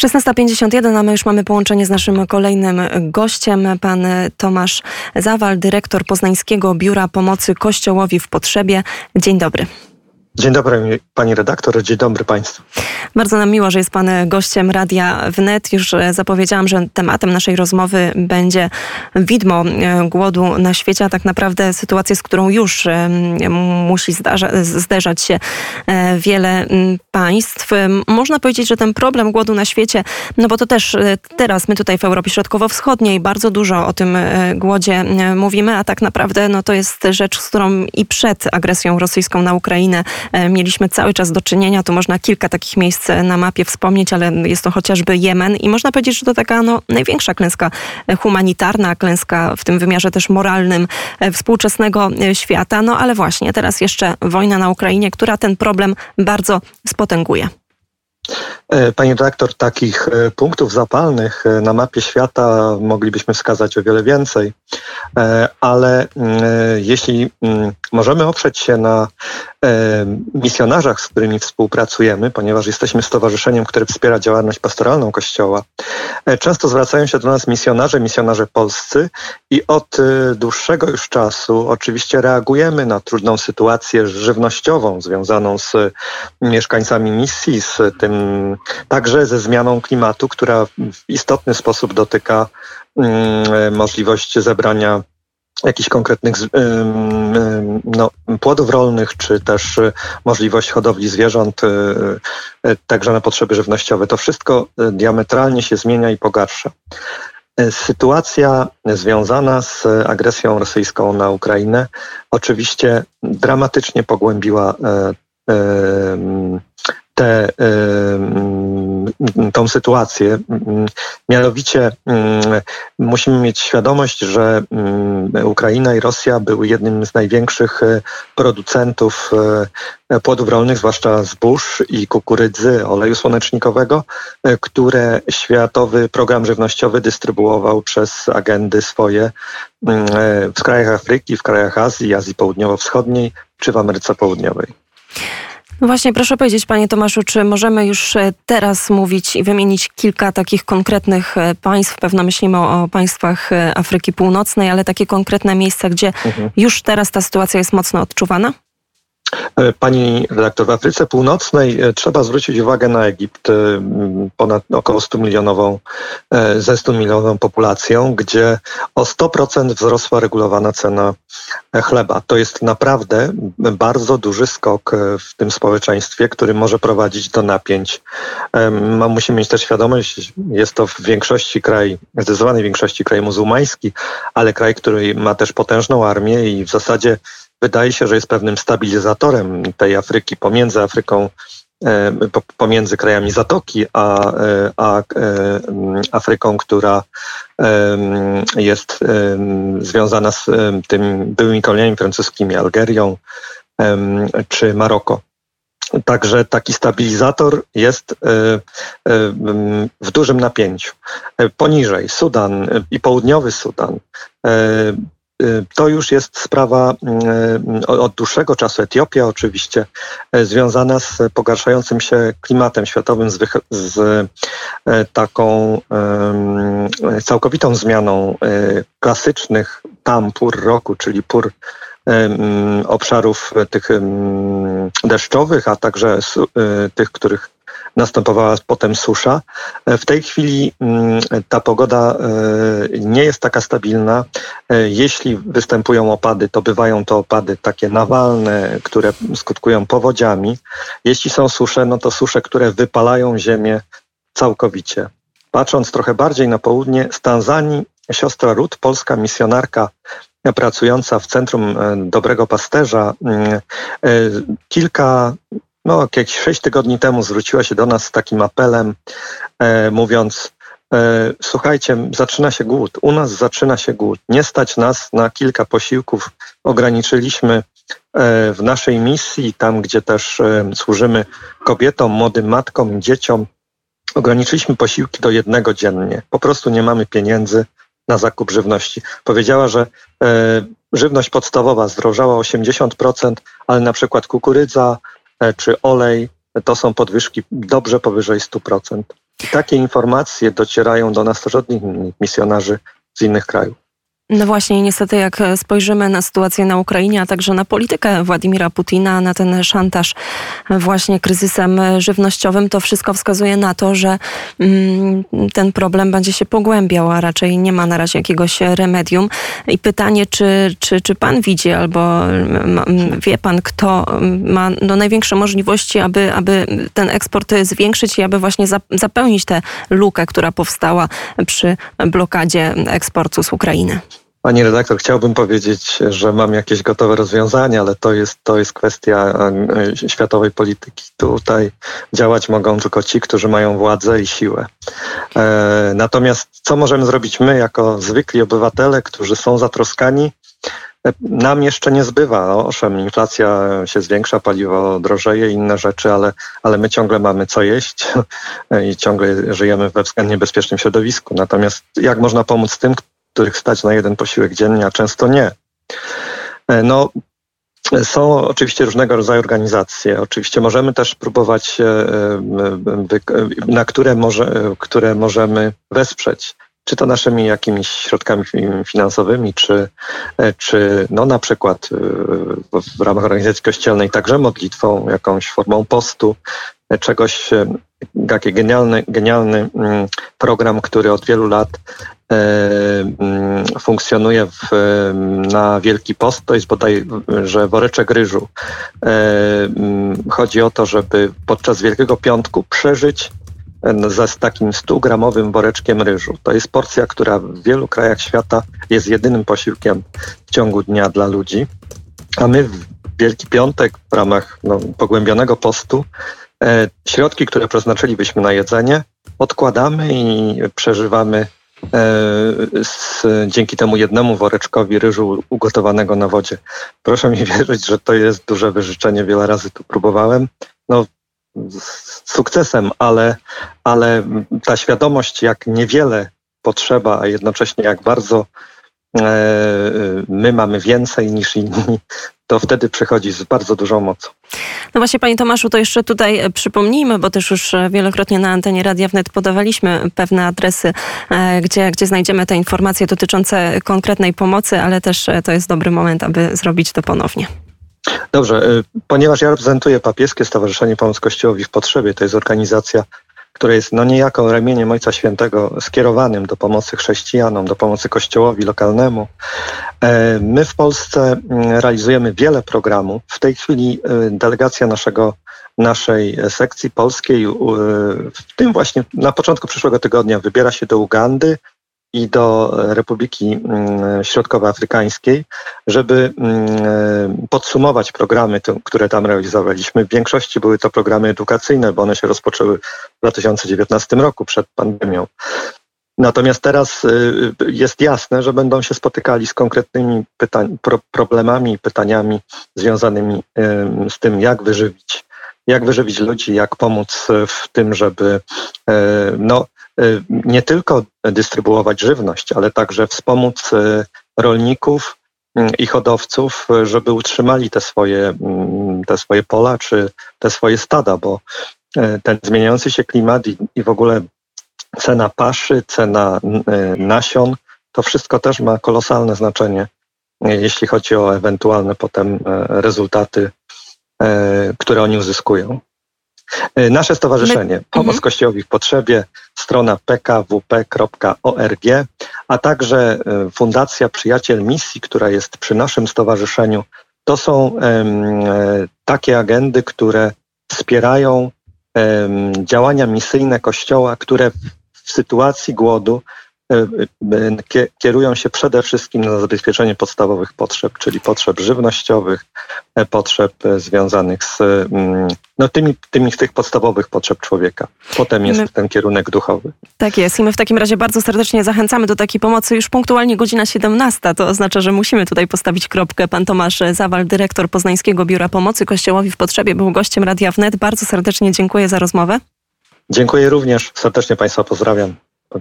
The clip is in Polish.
16.51, a my już mamy połączenie z naszym kolejnym gościem, pan Tomasz Zawal, dyrektor Poznańskiego Biura Pomocy Kościołowi w Potrzebie. Dzień dobry. Dzień dobry pani redaktor, dzień dobry państwu. Bardzo nam miło, że jest pan gościem Radia Wnet. Już e, zapowiedziałam, że tematem naszej rozmowy będzie widmo e, głodu na świecie, a tak naprawdę sytuacja, z którą już e, musi zdarza, zderzać się wiele państw. Można powiedzieć, że ten problem głodu na świecie, no bo to też teraz my tutaj w Europie Środkowo-Wschodniej bardzo dużo o tym głodzie mówimy, a tak naprawdę no to jest rzecz, z którą i przed agresją rosyjską na Ukrainę mieliśmy cały czas do czynienia. Tu można kilka takich miejsc na mapie wspomnieć, ale jest to chociażby Jemen i można powiedzieć, że to taka no, największa klęska humanitarna, klęska w tym wymiarze też moralnym e, współczesnego e, świata. No ale właśnie teraz jeszcze wojna na Ukrainie, która ten problem bardzo spotęguje. Pani redaktor, takich punktów zapalnych na mapie świata moglibyśmy wskazać o wiele więcej, ale mm, jeśli mm, możemy oprzeć się na E, misjonarzach, z którymi współpracujemy, ponieważ jesteśmy stowarzyszeniem, które wspiera działalność pastoralną Kościoła, e, często zwracają się do nas misjonarze, misjonarze polscy i od e, dłuższego już czasu oczywiście reagujemy na trudną sytuację żywnościową związaną z mieszkańcami misji, z tym także ze zmianą klimatu, która w istotny sposób dotyka mm, możliwość zebrania jakichś konkretnych no, płodów rolnych, czy też y, możliwość hodowli zwierząt, y, także na potrzeby żywnościowe. To wszystko diametralnie się zmienia i pogarsza. Sytuacja związana z agresją rosyjską na Ukrainę oczywiście dramatycznie pogłębiła tą sytuację. Mianowicie musimy mieć świadomość, że Ukraina i Rosja były jednym z największych e, producentów e, płodów rolnych, zwłaszcza zbóż i kukurydzy, oleju słonecznikowego, e, które Światowy Program Żywnościowy dystrybuował przez agendy swoje w krajach Afryki, w krajach Azji, Azji Południowo-Wschodniej czy w Ameryce Południowej. No właśnie, proszę powiedzieć, panie Tomaszu, czy możemy już e, teraz mówić i wymienić kilka takich konkretnych e, państw? Pewno myślimy o, państwach e, Afryki Północnej, ale takie konkretne miejsca, gdzie mhm. już teraz ta sytuacja jest mocno odczuwana? E, pani redaktor, w Afryce Północnej e, trzeba zwrócić uwagę na Egipt, e, ponad około 100 milionową, ze 100 milionową populacją, gdzie o 100% wzrosła regulowana cena chleba. To jest naprawdę bardzo duży skok w tym społeczeństwie, który może prowadzić do napięć. Musimy mieć też świadomość, jest to w większości kraj, zdecydowanej większości kraj muzułmański, ale kraj, który ma też potężną armię i w zasadzie wydaje się, że jest pewnym stabilizatorem tej Afryki pomiędzy Afryką, e, pomiędzy krajami Zatoki, a, e, a e, Afryką, która jest związana z tymi byłymi koloniami francuskimi, Algerią czy Maroko. Także taki stabilizator jest w dużym napięciu. Poniżej Sudan i południowy Sudan to już jest sprawa y, od dłuższego czasu. Etiopia oczywiście y, związana z pogarszającym się klimatem światowym, z, z taką całkowitą zmianą klasycznych tam pór roku, czyli pór obszarów tych deszczowych, a także tych, których następowała potem susza. W tej chwili mm, ta pogoda e, nie jest taka stabilna. E, jeśli występują opady, to bywają to opady takie nawalne, które skutkują powodziami. Jeśli są susze, no to susze, które wypalają ziemię całkowicie. Patrząc trochę bardziej na południe, z Tanzanii siostra Ruth, polska misjonarka pracująca w Centrum e, Dobrego Pasterza, mm, kilka no, jakieś sześć tygodni temu zwróciła się do nas z takim apelem, e, mówiąc, e, słuchajcie, zaczyna się głód, u nas zaczyna się głód, nie stać nas na kilka posiłków, ograniczyliśmy e, w naszej misji, tam gdzie też e, służymy kobietom, młodym matkom, dzieciom, ograniczyliśmy posiłki do jednego dziennie. Po prostu nie mamy pieniędzy na zakup żywności. Powiedziała, że e, żywność podstawowa zdrożała 80%, ale na przykład kukurydza, czy olej, to są podwyżki dobrze powyżej 100%. I takie informacje docierają do nas od innych misjonarzy z innych krajów. No właśnie, niestety jak spojrzymy na sytuację na Ukrainie, a także na politykę Władimira Putina, na ten szantaż właśnie kryzysem żywnościowym, to wszystko wskazuje na to, że mm, ten problem będzie się pogłębiał, a raczej nie ma na razie jakiegoś remedium. I pytanie, czy, czy, czy pan widzi albo wie pan, kto ma no, największe możliwości, aby, aby ten eksport zwiększyć i aby właśnie zapełnić tę lukę, która powstała przy blokadzie eksportu z Ukrainy? Pani redaktor, chciałbym powiedzieć, że mam jakieś gotowe rozwiązania, ale to jest, to jest kwestia e, światowej polityki. Tutaj działać mogą tylko ci, którzy mają władzę i siłę. E, natomiast co możemy zrobić my, jako zwykli obywatele, którzy są zatroskani? E, nam jeszcze nie zbywa. Owszem, inflacja się zwiększa, paliwo drożeje, inne rzeczy, ale, ale my ciągle mamy co jeść i ciągle żyjemy we względnie bezpiecznym środowisku. Natomiast jak można pomóc tym, których stać na jeden posiłek dziennie, a często nie. E, no, są oczywiście różnego rodzaju organizacje. Oczywiście możemy też próbować, e, e, na które, może, które możemy wesprzeć. Czy to naszymi jakimiś środkami finansowymi, czy, czy no na przykład w ramach organizacji kościelnej także modlitwą, jakąś formą postu, czegoś, taki genialny, genialny mm, program, który od wielu lat funkcjonuje w, na Wielki Post, to jest bodaj, że woreczek ryżu. E, mm, chodzi o to, żeby podczas Wielkiego Piątku przeżyć e, ze z takim 100-gramowym woreczkiem ryżu. To jest porcja, która w wielu krajach świata jest jedynym posiłkiem w ciągu dnia dla ludzi. A my w Wielki Piątek w ramach no, pogłębionego postu e, środki, które przeznaczylibyśmy na jedzenie, odkładamy i przeżywamy E, z, dzięki temu jednemu woreczkowi ryżu ugotowanego na wodzie. Proszę mi wierzyć, że to jest duże wyżyczenie. Wiele razy tu próbowałem. No, z sukcesem, ale, ale ta świadomość, jak niewiele potrzeba, a jednocześnie jak bardzo e, my mamy więcej niż inni, to wtedy przychodzi z bardzo dużą mocą. No właśnie, Panie Tomaszu, to jeszcze tutaj e, przypomnijmy, bo też już e, wielokrotnie na antenie Radia Wnet podawaliśmy pewne adresy, e, gdzie, gdzie znajdziemy te informacje dotyczące konkretnej pomocy, ale też to jest dobry moment, aby zrobić to ponownie. Dobrze, ponieważ ja reprezentuję Papieskie Stowarzyszenie Pomoc Kościołowi w Potrzebie, to jest organizacja które jest no niejako ramieniem Ojca Świętego skierowanym do pomocy chrześcijanom, do pomocy kościołowi lokalnemu. E, my w Polsce mm, realizujemy wiele programów. W tej chwili e, delegacja naszego, naszej sekcji polskiej, w tym właśnie na początku przyszłego tygodnia wybiera się do Ugandy, i do Republiki mm, Środkowoafrykańskiej, żeby mm, podsumować programy, które tam realizowaliśmy. W większości były to programy edukacyjne, bo one się rozpoczęły w 2019 roku przed pandemią. Natomiast teraz y, jest jasne, że będą się spotykali z konkretnymi pytań, pro, problemami pytaniami związanymi z tym, jak wyżywić, jak wyżywić ludzi, jak pomóc w tym, żeby y, no, nie tylko dystrybuować żywność, ale także wspomóc y, rolników y, i hodowców, żeby utrzymali te swoje, mm, te swoje pola czy te swoje stada, bo ten zmieniający się klimat i, i w ogóle cena paszy, cena nasion, to wszystko też ma kolosalne znaczenie, jeśli chodzi o ewentualne potem rezultaty, które oni uzyskują. E, nasze stowarzyszenie My... Pomoc mhm. Kościołowi w Potrzebie, strona pkwp.org, a także e, Fundacja Przyjaciel Misji, która jest przy naszym stowarzyszeniu. To są um, takie agendy, które wspierają działania misyjne Kościoła, które w sytuacji głodu E, e, kierują się przede wszystkim na zabezpieczenie podstawowych potrzeb, czyli potrzeb żywnościowych, e, potrzeb związanych z mm, no, tymi, tymi tych podstawowych potrzeb człowieka. Potem jest my, ten kierunek duchowy. Tak jest i my w takim razie bardzo serdecznie zachęcamy do takiej pomocy. Już punktualnie godzina 17, to oznacza, że musimy tutaj postawić kropkę. Pan Tomasz Zawal, dyrektor Poznańskiego Biura Pomocy Kościołowi w Potrzebie, był gościem Radia Wnet. Bardzo serdecznie dziękuję za rozmowę. Dziękuję również. Serdecznie Państwa pozdrawiam.